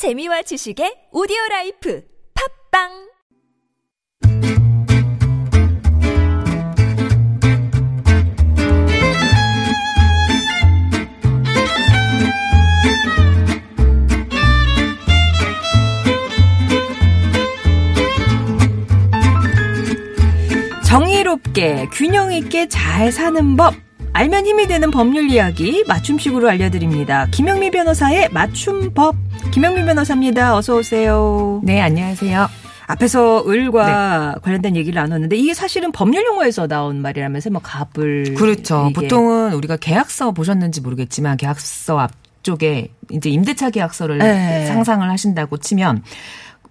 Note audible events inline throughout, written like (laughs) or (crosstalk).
재미와 지식의 오디오 라이프 팟빵! 정의롭게 균형 있게 잘 사는 법 알면 힘이 되는 법률 이야기 맞춤식으로 알려드립니다. 김영미 변호사의 맞춤법 김영미 변호사입니다. 어서 오세요. 네, 안녕하세요. 앞에서 을과 관련된 얘기를 나눴는데 이게 사실은 법률 용어에서 나온 말이라면서 뭐 갑을 그렇죠. 이게. 보통은 우리가 계약서 보셨는지 모르겠지만 계약서 앞쪽에 이제 임대차 계약서를 네. 상상을 하신다고 치면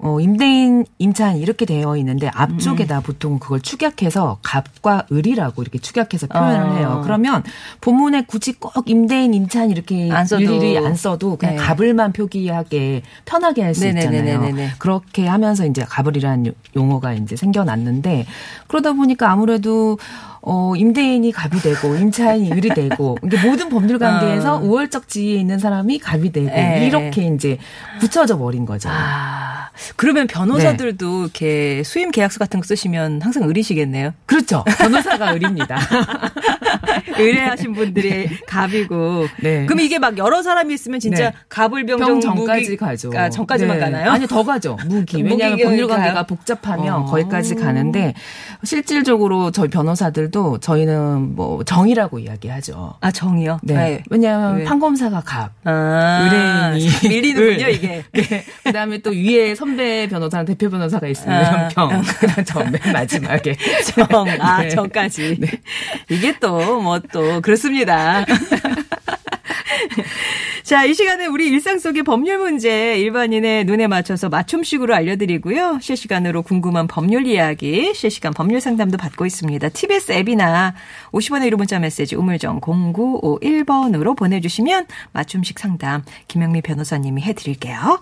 어, 임대인 임차인 이렇게 되어 있는데 음. 앞쪽에다 보통 그걸 축약해서 갑과 을이라고 이렇게 축약해서 표현을 어. 해요. 그러면 본문에 굳이 꼭 임대인 임차인 이렇게 안 써도. 일일이 안 써도 그냥 네. 갑을만 표기하게 편하게 할 수 있잖아요. 그렇게 하면서 이제 갑을이라는 요- 용어가 이제 생겨났는데 그러다 보니까 아무래도 어, 임대인이 갑이 되고 임차인이 을이 되고 이게 모든 법률 관계에서 어. 우월적 지위에 있는 사람이 갑이 되고 네. 이렇게 이제 붙여져 버린 거죠. 아 그러면 변호사들도 이렇게 수임 계약서 같은 거 쓰시면 항상 을이시겠네요. 그렇죠. 변호사가 (laughs) 을입니다. 의뢰하신 분들이 갑이고. 네. 그럼 이게 막 여러 사람이 있으면 진짜 네. 갑을 병정 병 전까지 가죠. 아, 전까지만 네. 가나요? 아니 더 가죠. 무기. (laughs) 왜냐하면 법률? 관계가 복잡하면 어. 거기까지 가는데 실질적으로 저희 변호사들 도 저희는 뭐 정이라고 이야기하죠. 아 정이요? 네. 왜냐하면 왜? 판검사가 갑. 아, 의뢰인이 밀리는군요 을. 이게. 네. 그다음에 또 위에 선배 변호사랑 대표 변호사가 있으면 아. 병. 그다음 저맨 (laughs) 마지막에 정, 아, 네. 정까지. 이게 또, 뭐 또, 그렇습니다. (laughs) 자, 이 시간에 우리 일상 속의 법률 문제 일반인의 눈에 맞춰서 맞춤식으로 알려드리고요. 실시간으로 궁금한 법률 이야기, 실시간 법률 상담도 받고 있습니다. TBS 앱이나 50원의 1호 문자 메시지 우물정 0951번으로 보내주시면 맞춤식 상담 김영미 변호사님이 해드릴게요.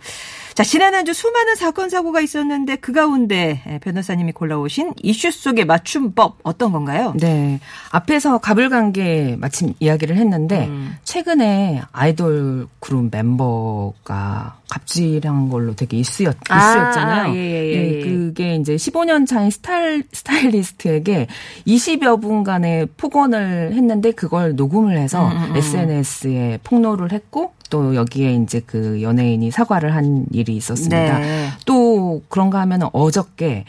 자, 지난 한 주 수많은 사건, 사고가 있었는데 그 가운데 변호사님이 골라오신 이슈 속의 맞춤법 어떤 건가요? 네. 앞에서 갑을 관계 마침 이야기를 했는데 음. 최근에 아이돌 그룹 멤버가 갑질한 걸로 되게 이슈였, 아, 이슈였잖아요. 예, 예, 예, 네, 예. 그게 이제 15년 차인 스타일, 스타일리스트에게 20여 분간의 폭언을 했는데 그걸 녹음을 해서 음, 음, 음. SNS에 폭로를 했고 또 여기에 이제 그 연예인이 사과를 한 일이 있었습니다. 네. 또 그런가 하면 어저께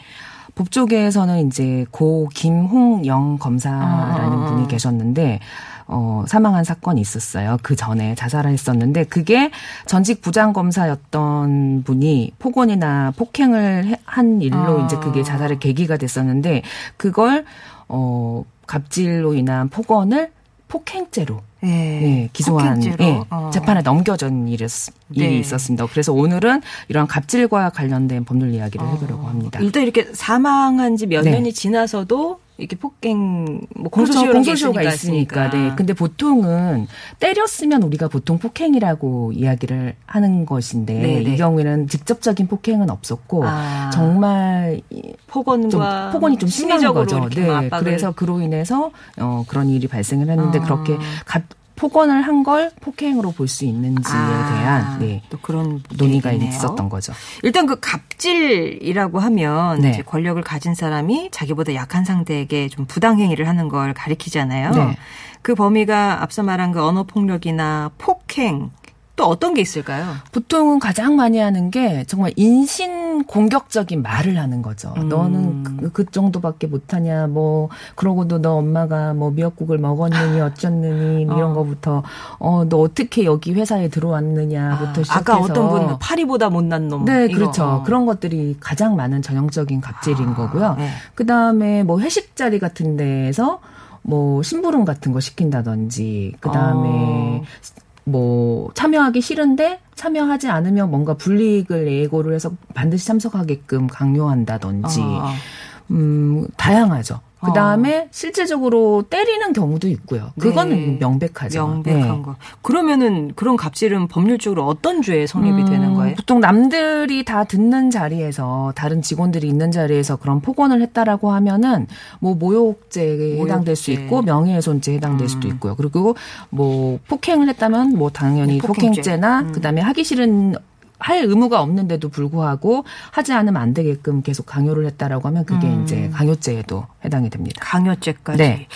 법조계에서는 이제 고 김홍영 검사라는 아. 분이 계셨는데 어 사망한 사건이 있었어요. 그 전에 자살을 했었는데 그게 전직 부장 검사였던 분이 폭언이나 폭행을 해- 한 일로 아. 이제 그게 자살의 계기가 됐었는데 그걸 어 갑질로 인한 폭언을 폭행죄로 네. 네, 기소한 폭행죄로? 예, 어. 재판에 넘겨진 일이, 일이 네. 있었습니다. 그래서 오늘은 이런 갑질과 관련된 법률 이야기를 해보려고 합니다. 일단 이렇게 사망한 지몇 네. 년이 지나서도 이렇게 폭행 뭐 그렇죠. 공소시효 공소시효가 있으니까. 네. 근데 보통은 때렸으면 우리가 보통 폭행이라고 이야기를 하는 것인데 네, 네. 이 경우에는 직접적인 폭행은 없었고 아. 정말 이- 좀 폭언과 폭언이 좀 심한 거죠. 이렇게 뭐 압박을 그래서 그로 인해서 어 그런 일이 발생을 했는데 아. 그렇게 갑 폭언을 한 걸 폭행으로 볼 수 있는지에 아, 대한 네. 또 그런 논의가 얘기네요. 있었던 거죠. 일단 그 갑질이라고 하면 네. 이제 권력을 가진 사람이 자기보다 약한 상대에게 좀 부당행위를 하는 걸 가리키잖아요. 네. 그 범위가 앞서 말한 그 언어 폭력이나 폭행 또 어떤 게 있을까요? 보통은 가장 많이 하는 게 정말 인신 공격적인 말을 하는 거죠. 음. 너는 그, 그 정도밖에 못하냐, 뭐 그러고도 너 엄마가 뭐 미역국을 먹었느니 어쩌느니 뭐 이런 어. 거부터 어 너 어떻게 여기 회사에 들어왔느냐부터 시작해서 아까 어떤 분 파리보다 못난 놈. 네, 이거. 그렇죠. 어. 그런 것들이 가장 많은 전형적인 갑질인 아, 거고요. 네. 그 다음에 뭐 회식 자리 같은 데에서 뭐 심부름 같은 거 시킨다든지, 그 다음에 어. 뭐 참여하기 싫은데 참여하지 않으면 뭔가 불이익을 예고를 해서 반드시 참석하게끔 강요한다든지, 어. 음, 다양하죠. 그 다음에 실질적으로 때리는 경우도 있고요. 그거는 네. 명백하죠. 명백한 네. 거. 그러면은 그런 갑질은 법률적으로 어떤 죄에 성립이 음, 되는 거예요? 보통 남들이 다 듣는 자리에서 다른 직원들이 있는 자리에서 그런 폭언을 했다라고 하면은 뭐 모욕죄에 해당될 수 모욕죄. 있고 명예훼손죄에 해당될 수도 음. 있고요. 그리고 뭐 폭행을 했다면 뭐 당연히 네, 폭행죄. 폭행죄 나 음. 그다음에 하기 싫은 할 의무가 없는데도 불구하고 하지 않으면 안 되게끔 계속 강요를 했다라고 하면 그게 음. 이제 강요죄에도 해당이 됩니다. 강요죄까지. 네.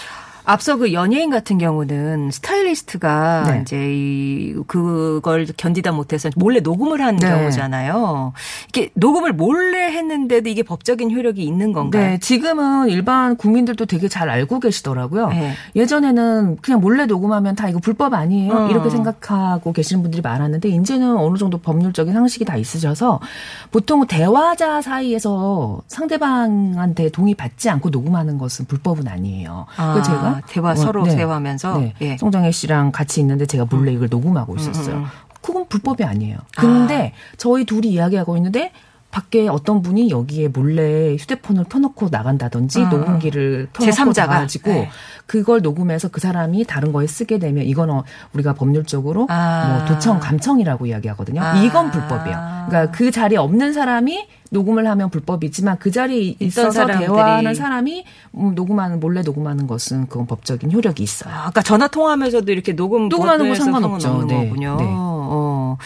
앞서 그 연예인 같은 경우는 스타일리스트가 네. 이제 이 그걸 견디다 못해서 몰래 녹음을 한 네. 경우잖아요. 이게 녹음을 몰래 했는데도 이게 법적인 효력이 있는 건가요? 네, 지금은 일반 국민들도 되게 잘 알고 계시더라고요. 네. 예전에는 그냥 몰래 녹음하면 다 이거 불법 아니에요? 어. 이렇게 생각하고 계시는 분들이 많았는데 이제는 어느 정도 법률적인 상식이 다 있으셔서 보통 대화자 사이에서 상대방한테 동의 받지 않고 녹음하는 것은 불법은 아니에요. 아, 그 제가 대화 어, 서로 네. 대화하면서 네. 예. 송정혜 씨랑 같이 있는데 제가 몰래 이걸 녹음하고 있었어요. 음, 음. 그건 불법이 아니에요. 근데 저희 둘이 이야기하고 있는데 밖에 어떤 분이 여기에 몰래 휴대폰을 켜놓고 나간다든지 음. 녹음기를 켜놓고 제3자가. 나가지고 네. 그걸 녹음해서 그 사람이 다른 거에 쓰게 되면 이건 우리가 법률적으로 아. 뭐 도청 감청이라고 이야기하거든요. 아. 이건 불법이에요. 그러니까 그 자리에 없는 사람이 녹음을 하면 불법이지만 그 자리에 있어서 사람들이. 대화하는 사람이 음, 녹음하는 몰래 녹음하는 것은 그건 법적인 효력이 있어요. 아, 아까 전화 통화하면서도 이렇게 녹음 녹음하는 거 상관없죠. 네. 거군요. 네. 어.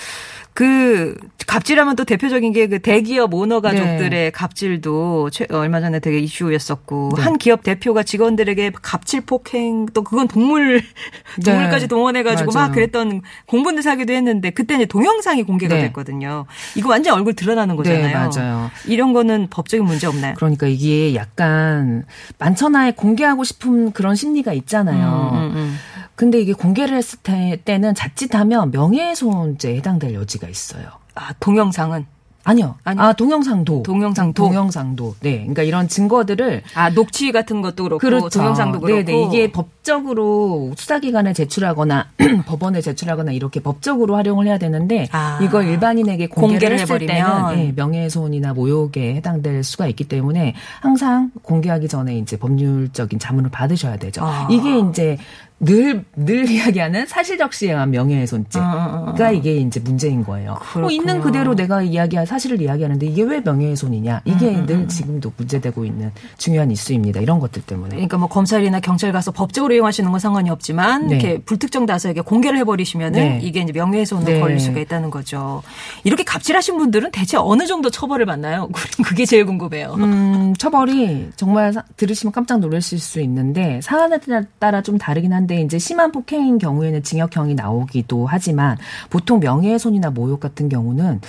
그 갑질하면 또 대표적인 게 그 대기업 오너 가족들의 네. 갑질도 최, 얼마 전에 되게 이슈였었고 네. 한 기업 대표가 직원들에게 갑질 폭행 또 그건 동물 (laughs) 동물까지 동원해 가지고 막 네. 맞아요. 그랬던 공분을 사기도 했는데 그때 이제 동영상이 공개가 네. 됐거든요. 이거 완전 얼굴 드러나는 거잖아요. 네, 맞아요. 이런 거는 법적인 문제 없나요? 그러니까 이게 약간 만천하에 공개하고 싶은 그런 심리가 있잖아요. 음, 음, 음. 근데 이게 공개를 했을 때, 때는 자칫하면 명예훼손죄에 해당될 여지가 있어요. 아 동영상은 아니요. 아니. 아, 동영상도. 동영상도? 동영상도. 네. 그러니까 이런 증거들을 아 녹취 같은 것도 그렇고 그렇죠. 동영상도 그렇고 네네. 이게 법적으로 수사기관에 제출하거나 (clears throat) 법원에 제출하거나 이렇게 법적으로 활용을 해야 되는데 아. 이걸 일반인에게 공개를, 공개를 했을 해버리면. 때는 예, 명예훼손이나 모욕에 해당될 수가 있기 때문에 항상 공개하기 전에 이제 법률적인 자문을 받으셔야 되죠. 아. 이게 이제 늘, 늘 (laughs) 이야기하는 사실적시에 의한 명예훼손죄가 어, 어, 어. 이게 이제 문제인 거예요. 뭐. 있는 그대로 내가 이야기한 사실을 이야기하는데 이게 왜 명예훼손이냐? 이게 음, 늘 지금도 문제되고 있는 중요한 이슈입니다. 이런 것들 때문에. 그러니까 뭐 검찰이나 경찰 가서 법적으로 이용하시는 건 상관이 없지만 네. 이렇게 불특정 다수에게 공개를 해버리시면은 네. 이게 이제 명예훼손으로 네. 걸릴 수가 있다는 거죠. 이렇게 갑질하신 분들은 대체 어느 정도 처벌을 받나요? (laughs) 그게 제일 궁금해요. 음, 처벌이 정말 사- 들으시면 깜짝 놀라실 수 있는데 사안에 따라 좀 다르긴 한데 이제 심한 폭행인 경우에는 징역형이 나오기도 하지만 보통 명예훼손이나 모욕 같은 경우는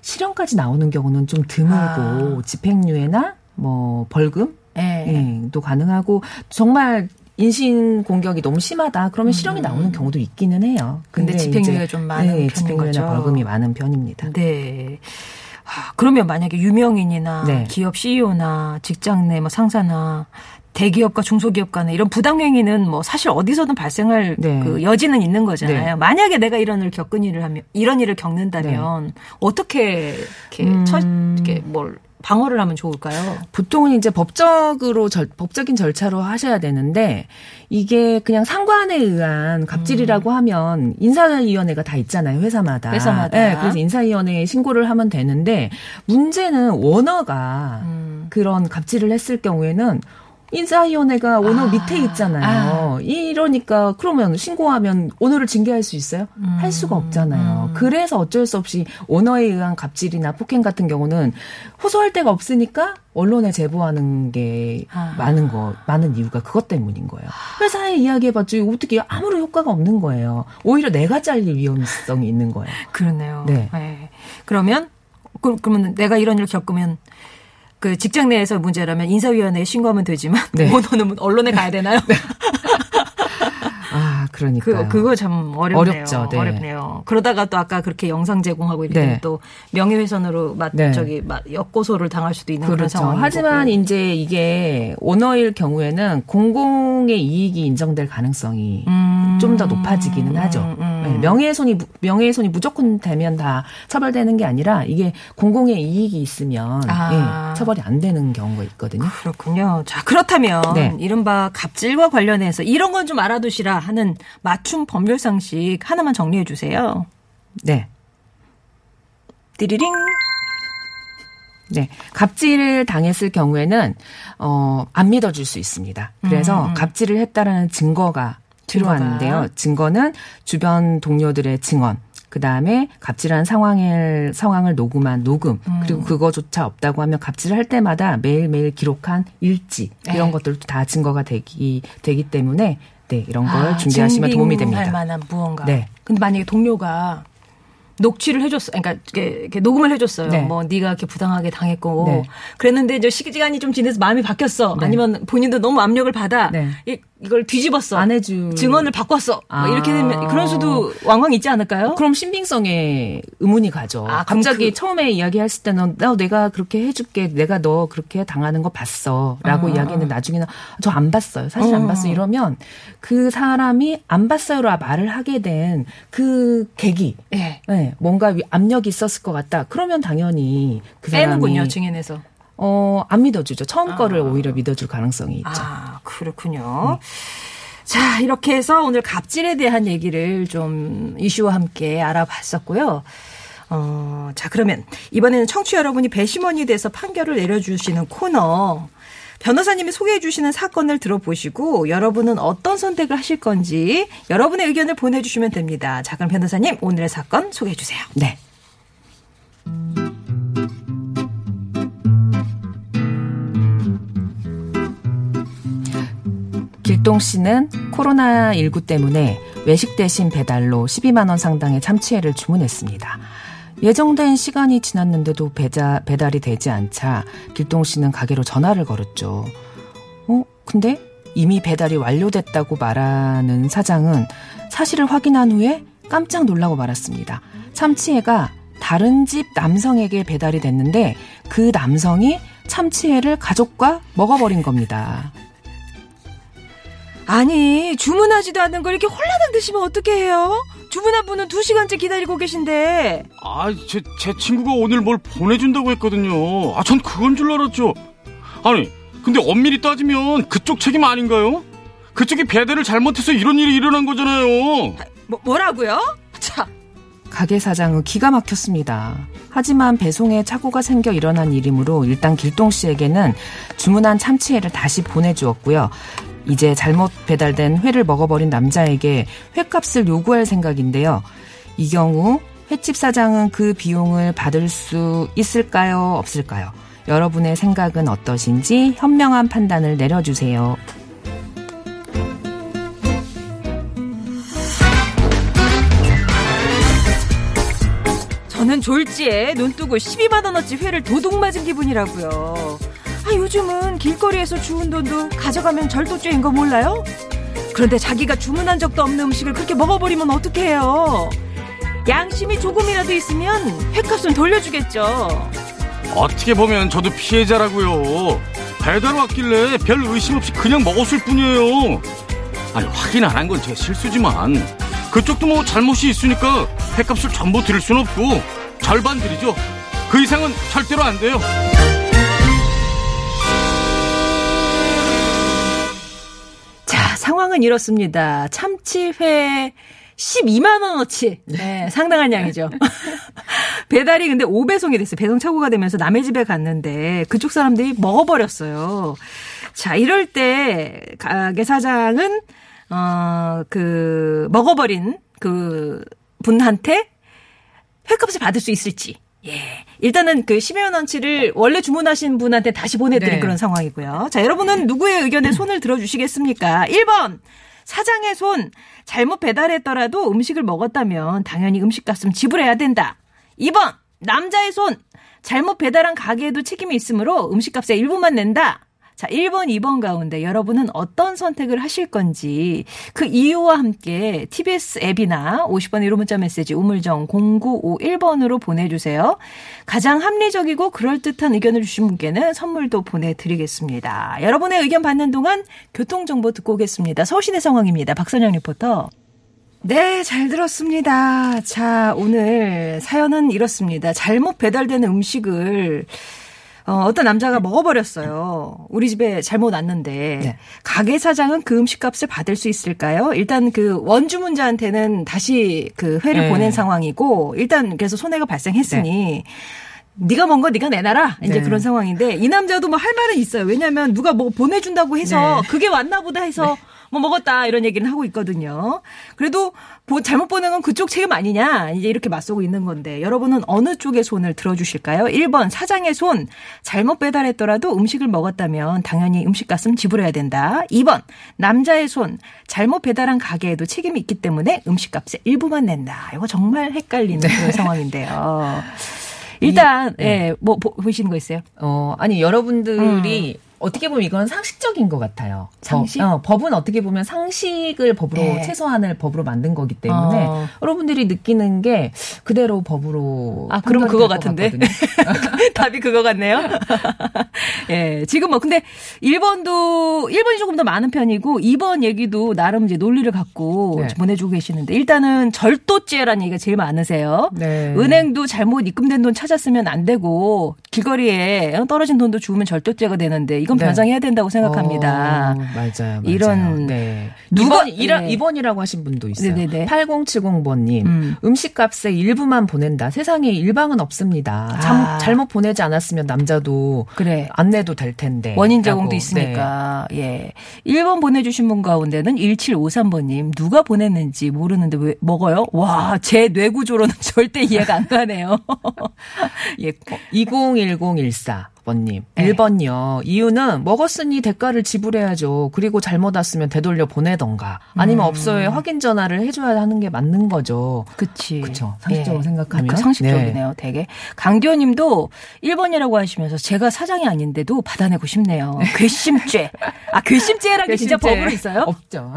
실형까지 나오는 경우는 좀 드물고 아. 집행유예나 뭐 벌금 예. 예, 또 가능하고 정말 인신 공격이 너무 심하다. 그러면 실형이 나오는 경우도 있기는 해요. 음. 근데 이제 집행유예가 좀 많은 편인 집행유예나. 벌금이 많은 편입니다. 네. 아, 그러면 만약에 유명인이나 네. 기업 CEO나 직장 내 뭐 상사나 대기업과 중소기업 간에 이런 부당행위는 뭐 사실 어디서든 발생할 네. 그 여지는 있는 거잖아요. 네. 만약에 내가 이런 일을 겪은 일을 하면 이런 일을 겪는다면 어떻게 이렇게 음. 처, 이렇게 뭘 방어를 하면 좋을까요? 보통은 이제 법적으로 절, 법적인 절차로 하셔야 되는데 이게 그냥 상관에 의한 갑질이라고 하면 인사위원회가 다 있잖아요 회사마다. 회사마다. 네, 그래서 인사위원회에 신고를 하면 되는데 문제는 원어가 음. 그런 갑질을 했을 경우에는 인사위원회가 오너 아. 밑에 있잖아요. 이러니까 그러면 신고하면 오너를 징계할 수 있어요? 할 수가 없잖아요. 음. 그래서 어쩔 수 없이 오너에 의한 갑질이나 폭행 같은 경우는 호소할 데가 없으니까 언론에 제보하는 게 아. 많은 거 많은 이유가 그것 때문인 거예요. 회사에 이야기해봤지 어떻게 아무런 효과가 없는 거예요. 오히려 내가 잘릴 위험성이 있는 거예요. 그러네요. 네. 그러면 그, 그러면 내가 이런 일을 겪으면 그 직장 내에서 문제라면 인사위원회에 신고하면 되지만 네. (laughs) 오너는 언론에 가야 되나요? 아 그러니까 그, 그거 참 어렵네요. 어렵죠, 네. 어렵네요. 그러다가 또 아까 그렇게 영상 제공하고 이렇게 네. 또 명예훼손으로 맞, 네. 저기 맞, 역고소를 당할 수도 있는 그런 그렇죠. 상황이고. 하지만 이제 이게 오너일 경우에는 공공의 이익이 인정될 가능성이 음. 좀더 높아지기는 하죠. 음, 음. 네, 명예훼손이 무- 명예훼손이 무조건 되면 다 처벌되는 게 아니라 이게 공공의 이익이 있으면 아. 예, 처벌이 안 되는 경우가 있거든요. 그렇군요. 자, 그렇다면 네. 이른바 갑질과 관련해서 이런 건 좀 알아두시라 하는 맞춤 법률 상식 하나만 정리해 주세요. 네. 띠리링. 네. 갑질을 당했을 경우에는 어, 안 믿어줄 수 있습니다. 그래서 갑질을 했다라는 증거가 음. 필요한데요. 증거는 주변 동료들의 증언, 그 다음에 갑질한 상황을 상황을 녹음한 녹음 그리고 그거조차 없다고 하면 갑질을 할 때마다 매일 매일 기록한 일지 이런 네. 것들도 다 증거가 되기 되기 때문에 네 이런 걸 아, 준비하시면 도움이 됩니다. 만한 무언가. 네. 근데 만약에 동료가 녹취를 해줬어, 그러니까 이렇게, 녹음을 해줬어요. 네. 뭐 네가 이렇게 부당하게 당했고, 네. 그랬는데 이제 시간이 좀 지나서 마음이 바뀌었어. 네. 아니면 본인도 너무 압력을 받아. 네. 이, 이걸 뒤집었어. 안 해줄- 증언을 바꿨어. 뭐 아. 이렇게 되면 그런 수도 왕왕 있지 않을까요? 그럼 신빙성에 의문이 가죠. 아, 갑자기 그- 처음에 이야기했을 때는 나 내가 그렇게 해줄게, 내가 너 그렇게 당하는 거 봤어 라고 이야기했는데 나중에는 저 안 봤어요. 사실 어. 안 봤어. 이러면 그 사람이 안 봤어요라 말을 하게 된 그 계기, 예. 네, 뭔가 위- 압력이 있었을 것 같다. 그러면 당연히 그 사람이 빼는군요, 증인에서. 어, 안 믿어주죠. 처음 거를 오히려 믿어줄 가능성이 있죠. 아, 그렇군요. 자, 이렇게 해서 오늘 갑질에 대한 얘기를 좀 이슈와 함께 알아봤었고요. 어, 자, 그러면 이번에는 청취 여러분이 배심원이 돼서 판결을 내려주시는 코너. 변호사님이 소개해 주시는 사건을 들어보시고 여러분은 어떤 선택을 하실 건지 여러분의 의견을 보내주시면 됩니다. 자, 그럼 변호사님 오늘의 사건 소개해 주세요. 네. 길동 씨는 코로나19 때문에 외식 대신 배달로 12만 원 상당의 참치회를 주문했습니다. 예정된 시간이 지났는데도 배자, 배달이 되지 않자 길동 씨는 가게로 전화를 걸었죠. 어? 근데 이미 배달이 완료됐다고 말하는 사장은 사실을 확인한 후에 깜짝 놀라고 말았습니다. 참치회가 다른 집 남성에게 배달이 됐는데 그 남성이 참치회를 가족과 먹어버린 겁니다. 아니 주문하지도 않는 걸 이렇게 홀라당 드시면 어떻게 해요? 주문한 분은 두 시간째 기다리고 계신데 아, 제, 제 친구가 오늘 뭘 보내준다고 했거든요. 아, 전 그건 줄 알았죠. 아니, 근데 엄밀히 따지면 그쪽 책임 아닌가요? 그쪽이 배달을 잘못해서 이런 일이 일어난 거잖아요. 뭐, 뭐라고요? 자, 가게 사장은 기가 막혔습니다. 하지만 배송에 착오가 생겨 일어난 일이므로 일단 길동 씨에게는 주문한 참치회를 다시 보내주었고요. 이제 잘못 배달된 회를 먹어버린 남자에게 회값을 요구할 생각인데요. 이 경우 횟집 사장은 그 비용을 받을 수 있을까요? 없을까요? 여러분의 생각은 어떠신지 현명한 판단을 내려주세요. 저는 졸지에 눈 뜨고 12만 원어치 회를 도둑 맞은 기분이라고요. 아, 요즘은 길거리에서 주운 돈도 가져가면 절도죄인 거 몰라요? 그런데 자기가 주문한 적도 없는 음식을 그렇게 먹어버리면 어떡해요? 양심이 조금이라도 있으면 회값은 돌려주겠죠. 어떻게 보면 저도 피해자라고요. 배달 왔길래 별 의심 없이 그냥 먹었을 뿐이에요. 아니, 확인 안 한 건 제 실수지만 그쪽도 뭐 잘못이 있으니까 회값을 전부 드릴 순 없고 절반 드리죠. 그 이상은 절대로 안 돼요. 상황은 이렇습니다. 참치회 12만 원어치. 네, 상당한 양이죠. (laughs) 배달이 근데 5배송이 됐어요. 배송 착오가 되면서 남의 집에 갔는데 그쪽 사람들이 먹어버렸어요. 자, 이럴 때 가게 사장은 어 그 먹어버린 그 분한테 회값을 받을 수 있을지. 예. 일단은 그 10여 원치를 원래 주문하신 분한테 다시 보내드린 네. 그런 상황이고요. 자, 여러분은 누구의 의견에 손을 들어주시겠습니까? 1번. 사장의 손. 잘못 배달했더라도 음식을 먹었다면 당연히 음식값은 지불해야 된다. 2번. 남자의 손. 잘못 배달한 가게에도 책임이 있으므로 음식값의 일부만 낸다. 자, 1번, 2번 가운데 여러분은 어떤 선택을 하실 건지 그 이유와 함께 TBS 앱이나 50번 1호 문자 메시지 우물정 0951번으로 보내주세요. 가장 합리적이고 그럴듯한 의견을 주신 분께는 선물도 보내드리겠습니다. 여러분의 의견 받는 동안 교통정보 듣고 오겠습니다. 서울시내 상황입니다. 박선영 리포터. 네, 잘 들었습니다. 자, 오늘 사연은 이렇습니다. 잘못 배달되는 음식을 어, 어떤 남자가 먹어버렸어요. 우리 집에 잘못 왔는데 네. 가게 사장은 그 음식값을 받을 수 있을까요? 일단 그 원주문자한테는 다시 그 회를 네. 보낸 상황이고 일단 그래서 손해가 발생했으니 네가 먹은 거 네가 내놔라 이제 네. 그런 상황인데 이 남자도 뭐 할 말은 있어요. 왜냐하면 누가 뭐 보내준다고 해서 네. 그게 왔나 보다 해서 뭐 먹었다 이런 얘기는 하고 있거든요. 그래도 뭐 잘못 보낸 건 그쪽 책임 아니냐 이제 이렇게 맞서고 있는 건데 여러분은 어느 쪽의 손을 들어주실까요? 1번 사장의 손 잘못 배달했더라도 음식을 먹었다면 당연히 음식값은 지불해야 된다. 2번 남자의 손 잘못 배달한 가게에도 책임이 있기 때문에 음식값의 일부만 낸다. 이거 정말 헷갈리는 그런 상황인데요. (laughs) 일단 예, 뭐 보, 보시는 거 있어요? 어, 아니, 여러분들이 어떻게 보면 이건 상식적인 것 같아요. 상식? 법, 어, 법은 어떻게 보면 상식을 법으로 네. 최소한을 법으로 만든 거기 때문에 어. 여러분들이 느끼는 게 그대로 법으로 아, 그럼 그거 같은데. (laughs) 답이 그거 같네요. (laughs) 예, 지금 뭐, 근데 1번도, 1번이 조금 더 많은 편이고, 2번 얘기도 나름 이제 논리를 갖고 네. 보내주고 계시는데, 일단은 절도죄라는 얘기가 제일 많으세요. 네. 은행도 잘못 입금된 돈 찾았으면 안 되고, 길거리에 떨어진 돈도 주우면 절도죄가 되는데, 이건 네. 변상해야 된다고 생각합니다. 어, 맞아요, 맞아요. 이런- 네. 누가- 2번, 이라, 네. 2번이라고 하신 분도 있어요. 네네네. 8070번님. 음. 음. 식값의 일부만 보낸다. 세상에 일방은 없습니다. 참- 아. 잘못 보내지 않았으면 남자도 그래. 안 내도 될 텐데. 원인 제공도 라고. 있으니까. 예. 1번 보내주신 분 가운데는 1753번님. 누가 보냈는지 모르는데 왜 먹어요? 와, 제 뇌구조로는 (laughs) 절대 이해가 안 가네요. (laughs) 예. 네. 201014. 번님. 네. 1번요. 이유는 먹었으니 대가를 지불해야죠. 그리고 잘못 왔으면 되돌려 보내던가. 아니면 음. 업소에 확인 전화를 해줘야 하는 게 맞는 거죠. 그치. 그쵸. 상식적으로 생각하면. 그 상식적이네요, 되게. 강교님도 1번이라고 하시면서 제가 사장이 아닌데도 받아내고 싶네요. 괘씸죄. 아, 괘씸죄라는 게 진짜 괘씸죄 법으로 있어요? 없죠.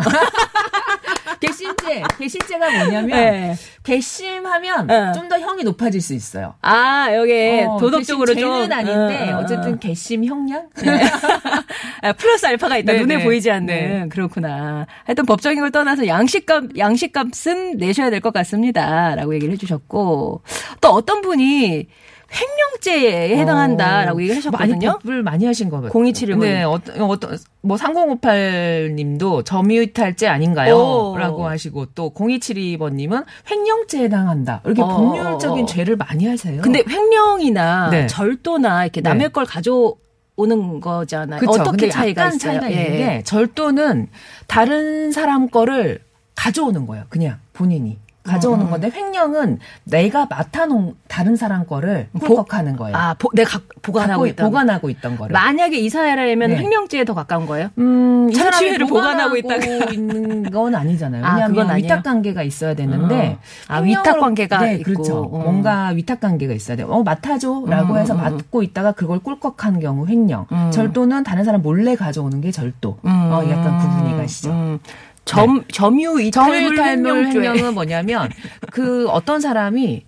괘씸죄. 괘씸죄가 뭐냐면 네. 괘씸하면 네. 좀더 형이 높아질 수 있어요. 아, 여기 어, 도덕적으로 좀. 아닌데 어, 어, 어쨌든 괘씸 형량? (laughs) 아, 플러스 알파가 있다. 네, 눈에 네. 보이지 않는. 네. 그렇구나. 하여튼 법적인 걸 떠나서 양식값, 양식값은 내셔야 될 것 같습니다. 라고 얘기를 해주셨고. 또 어떤 분이 횡령죄에 해당한다라고 어, 얘기를 많이 하셨거든요. 법을 많이 하신 거 같아요. 0271 네, 어떤 어떤 뭐 3058 님도 점유이탈죄 아닌가요? 오. 라고 하시고 또 0272번 님은 횡령죄에 해당한다. 이렇게 어, 법률적인 어, 어. 죄를 많이 하세요. 근데 횡령이나 네. 절도나 이렇게 남의 네. 걸 가져 오는 거잖아요. 그쵸. 어떻게 차이가 있어요? 차이가 예. 있는 게 절도는 다른 사람 거를 가져오는 거예요. 그냥 본인이. 가져오는 음. 건데 횡령은 내가 맡아놓은 다른 사람 거를 꿀꺽하는 거예요. 아, 보, 내가 가- 보관하고 갖고 있다. 보관하고 있던 거를. 만약에 이 사례라면 네. 횡령죄에 더 가까운 거예요? 음, 이 참치회를 보관하고 보관하고 있는 건 아니잖아요. 아, 왜냐하면? 위탁 관계가 있어야 되는데. 어. 아, 횡령으로- 위탁 관계가 네, 있고. 그렇죠. 음. 뭔가 위탁 관계가 있어야 돼요. 어, 맡아줘라고 음, 해서 음, 음. 맡고 있다가 그걸 꿀꺽한 경우 횡령. 음. 절도는 다른 사람 몰래 가져오는 게 절도. 어, 약간 구분이 가시죠. 음. 점, 점유 이탈물 횡령죄. 횡령은 뭐냐면 그 어떤 사람이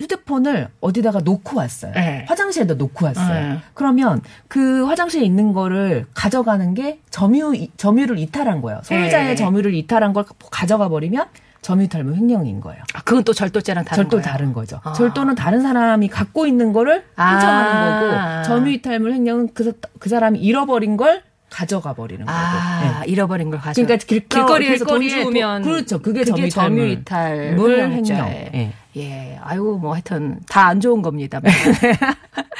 휴대폰을 어디다가 놓고 왔어요. 네. 화장실에다 놓고 왔어요. 네. 그러면 그 화장실에 있는 거를 가져가는 게 점유 이- 점유를 이탈한 거예요. 소유자의 네. 점유를 이탈한 걸 가져가 버리면 점유탈물 횡령인 거예요. 아, 그건 또 절도죄랑 다른 절도 거예요. 다른 거죠. 아. 절도는 다른 사람이 갖고 있는 거를 아. 훔쳐가는 거고 점유이탈물 횡령은 그, 사- 그 사람이 잃어버린 걸 가져가 버리는 거고. 네. 아, 잃어버린 걸 가져. 그러니까 길, 길거리에서 돈 길거리에 주우면 도- 그렇죠. 그게, 그게 점유이탈물. 점유이탈 물 횡령죄. 횡령. 예. 예, 아이고 뭐 하여튼 다 안 좋은 겁니다. (laughs)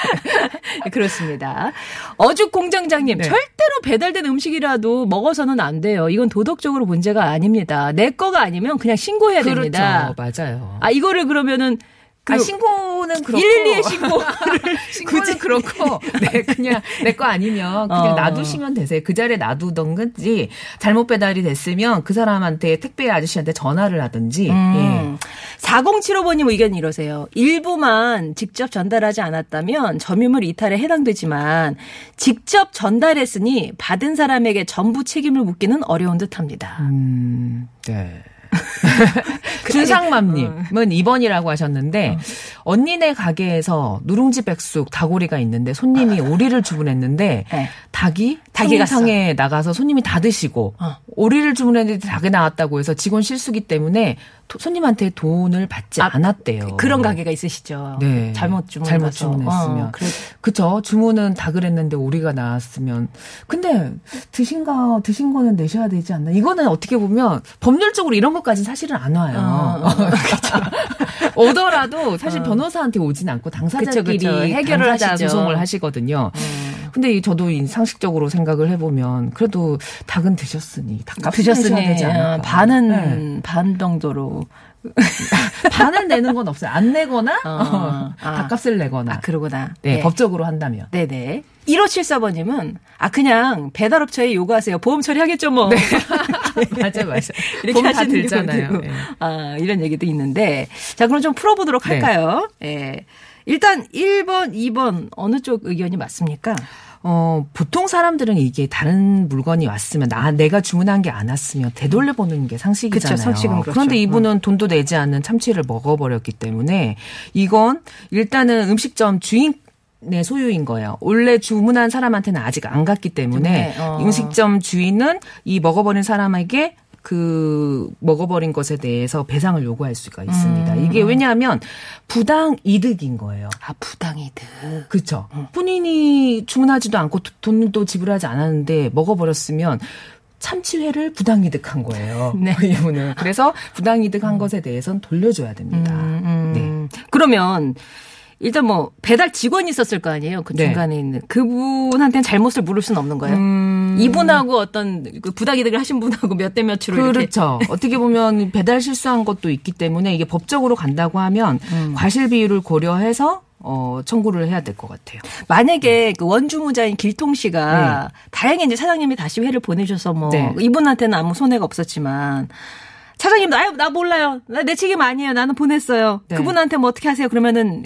그렇습니다. 어죽 공장장님 네. 절대로 배달된 음식이라도 먹어서는 안 돼요. 이건 도덕적으로 문제가 아닙니다. 내 거가 아니면 그냥 신고해야 됩니다. 그렇죠. 맞아요. 아 이거를 그러면은 그 아, 신고는 그렇고 112에 신고 (laughs) 신고는 (laughs) 그렇고 네 그냥 내 거 아니면 그냥 어. 놔두시면 되세요. 그 자리에 놔두던지 잘못 배달이 됐으면 그 사람한테 택배 아저씨한테 전화를 하든지 예. 음. 4075번님 의견 이러세요. 일부만 직접 전달하지 않았다면 점유물 이탈에 해당되지만 직접 전달했으니 받은 사람에게 전부 책임을 묻기는 어려운 듯합니다. 음, 네. (laughs) 준상맘님은 2번이라고 하셨는데 언니네 가게에서 누룽지 백숙 다고리가 있는데 손님이 오리를 주문했는데 네. 닭이 상에 나가서 손님이 다 드시고 어. 오리를 주문했는데 닭이 나왔다고 해서 직원 실수기 때문에 도- 손님한테 돈을 받지 아, 않았대요. 그런 가게가 있으시죠. 네. 잘못 주문 잘못 주문했으면. 어, 그래. 그쵸. 주문은 닭을 했는데 오리가 나왔으면. 근데 드신 거, 드신 거는 내셔야 되지 않나? 이거는 어떻게 보면 법률적으로 이런 것까지 사실은 안 와요. 어, 어, (laughs) 오더라도 사실 변호사한테 오진 않고 당사자끼리 그쵸, 그쵸. 해결을 당사자 하시죠. 소송을 하시거든요. 음. 근데 이 저도 이 상식적으로 생각을 해보면 그래도 닭은 드셨으니 닭값 드셨으니 되지 않을까. 아, 반은 네. 반 정도로 (laughs) 반을 내는 건 없어요. 안 내거나 어. 어, 아. 닭값을 내거나. 아 그러구나. 네, 법적으로 한다면. 네네. 1574번님은, 아, 그냥 배달업체에 요구하세요. 보험 처리하겠죠, 뭐. (laughs) 맞아요, 맞아요. 이렇게 보험 다 하시는 들잖아요. 예. 아, 이런 얘기도 있는데. 자, 그럼 좀 풀어보도록 네. 할까요? 예. 일단 1번, 2번, 어느 쪽 의견이 맞습니까? 어, 보통 사람들은 이게 다른 물건이 왔으면, 나, 내가 주문한 게 안 왔으면 되돌려 보는 게 상식이잖아요. 그쵸, 상식은 그렇죠. 런데 이분은 돈도 내지 않는 참치를 먹어 버렸기 때문에, 이건 일단은 음식점 주인, 의 소유인 거예요. 원래 주문한 사람한테는 아직 안 갔기 때문에 네, 어. 음식점 주인은 이 먹어버린 사람에게 그 먹어버린 것에 대해서 배상을 요구할 수가 있습니다. 음. 이게 왜냐하면 부당 이득인 거예요. 아, 부당 이득. 그렇죠. 본인이 주문하지도 않고 도- 돈도 지불하지 않았는데 먹어버렸으면 참치회를 부당이득한 거예요. (laughs) 네. 이분은 그래서 (laughs) 부당이득한 것에 대해서는 돌려줘야 됩니다. 음, 네. 그러면 일단 뭐 배달 직원이 있었을 거 아니에요. 그 네. 중간에 있는 그분한테는 잘못을 물을 수는 없는 거예요. 음, 이분하고 어떤 그 부당이득을 하신 분하고 몇 대 몇으로 이렇게 그렇죠. 어떻게 보면 배달 실수한 것도 있기 때문에 이게 법적으로 간다고 하면 음. 과실 비율을 고려해서 어, 청구를 해야 될 것 같아요. 만약에 그 원주무자인 길통 씨가 다행히 이제 사장님이 다시 회를 보내셔서 뭐 네. 이분한테는 아무 손해가 없었지만 사장님 나, 나 몰라요. 나 내 책임 아니에요. 나는 보냈어요. 네. 그분한테 뭐 어떻게 하세요? 그러면은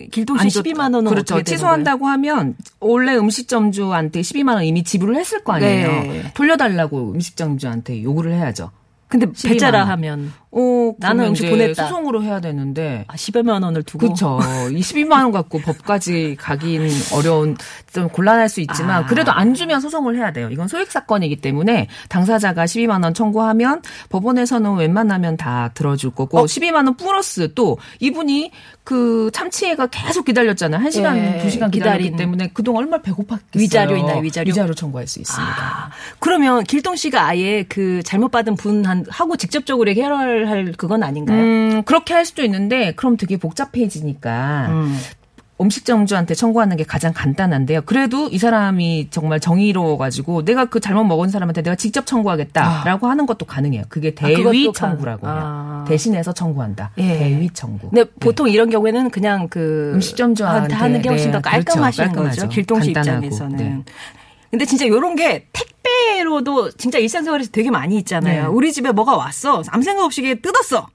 좋- 12만 원은 그렇죠. 취소한다고 하면 원래 음식점주한테 12만 원 이미 지불을 했을 거 아니에요. 네. 돌려달라고 음식점주한테 요구를 해야죠. 근데 12만 배짜라 원. 하면 어, 나는 음식 보냈다. 소송으로 해야 되는데. 아, 10여만 원을 두고 그렇죠. 이 12만 원 갖고 법까지 가긴 어려운 좀 곤란할 수 있지만 아. 그래도 안 주면 소송을 해야 돼요. 이건 소액 사건이기 때문에 당사자가 12만 원 청구하면 법원에서는 웬만하면 다 들어줄 거고 어? 12만 원 플러스 또 이분이 그 참치회가 계속 기다렸잖아요. 1시간, 예, 2시간 기다렸기 기다린. 때문에 그동안 얼마나 배고팠겠어요. 위자료 있나요, 위자료? 청구할 수 있습니다. 아, 그러면 길동 씨가 아예 그 잘못 받은 분 하고 직접적으로 해결할 그건 아닌가요? 음, 그렇게 할 수도 있는데 그럼 되게 복잡해지니까 음. 음식점주한테 청구하는 게 가장 간단한데요. 그래도 이 사람이 정말 정의로워가지고 내가 그 잘못 먹은 사람한테 내가 직접 청구하겠다라고 하는 것도 가능해요. 그게 대위 아. 그것도 가- 청구라고 해요. 아. 대신해서 청구한다. 예. 대위 청구. 근데 보통 이런 경우에는 그냥 그 음식점주한테 하는 게 훨씬 더 네, 깔끔하신 그렇죠. 거죠. 깔끔하죠. 길동 씨 간단하고. 입장에서는. 네. 근데 진짜 요런 게 택배로도 진짜 일상생활에서 되게 많이 있잖아요. 네. 우리 집에 뭐가 왔어. 아무 생각 없이 뜯었어.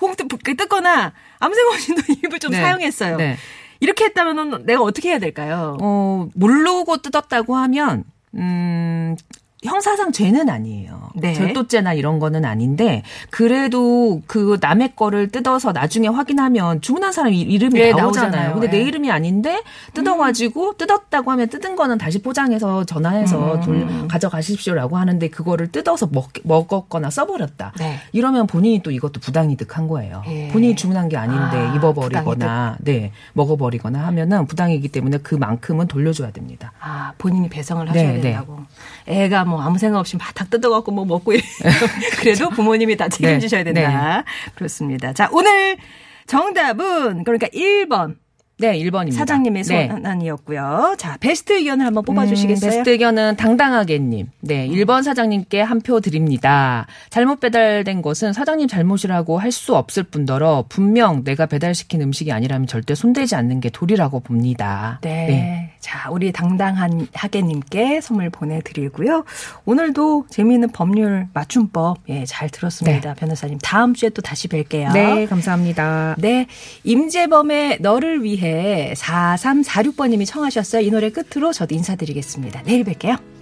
홍대 뜯거나 아무 생각 없이 또 (laughs) 입을 좀 네. 사용했어요. 네. 이렇게 했다면 내가 어떻게 해야 될까요? 어, 모르고 뜯었다고 하면 음 형사상 죄는 아니에요. 네. 절도죄나 이런 거는 아닌데 그래도 그 남의 거를 뜯어서 나중에 확인하면 주문한 사람 이- 이름이 예, 나오잖아요. 나오잖아요. 근데 내 예. 이름이 아닌데 뜯어가지고 뜯었다고 하면 뜯은 거는 다시 포장해서 전화해서 음. 돌 가져가십시오라고 하는데 그거를 뜯어서 먹, 먹었거나 써버렸다. 네. 이러면 본인이 또 이것도 부당이득한 거예요. 예. 본인이 주문한 게 아닌데 아, 입어버리거나 네 먹어버리거나 하면은 부당이기 때문에 그만큼은 돌려줘야 됩니다. 아, 본인이 배상을 네, 하셔야 네. 된다고. 애가 뭐 아무 생각 없이 막닭 뜯어갖고 뭐 먹고 이래요. (laughs) 그래도 부모님이 다 책임지셔야 네, 된다. 그렇습니다. 자, 오늘 정답은 그러니까 1번 네, 1번입니다. 사장님의 네. 손안이었고요. 자, 베스트 의견을 한번 뽑아주시겠어요? 음, 베스트 의견은 당당하게님. 네, 1번 사장님께 한 표 드립니다. 잘못 배달된 것은 사장님 잘못이라고 할 수 없을 뿐더러 분명 내가 배달시킨 음식이 아니라면 절대 손대지 않는 게 도리라고 봅니다. 네. 자, 우리 당당한 하계님께 선물 보내드리고요. 오늘도 재미있는 법률 맞춤법, 예, 잘 들었습니다. 변호사님. 다음 주에 또 다시 뵐게요. 네, 감사합니다. 네. 임재범의 너를 위해 4346번님이 청하셨어요. 이 노래 끝으로 저도 인사드리겠습니다. 내일 뵐게요.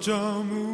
جامو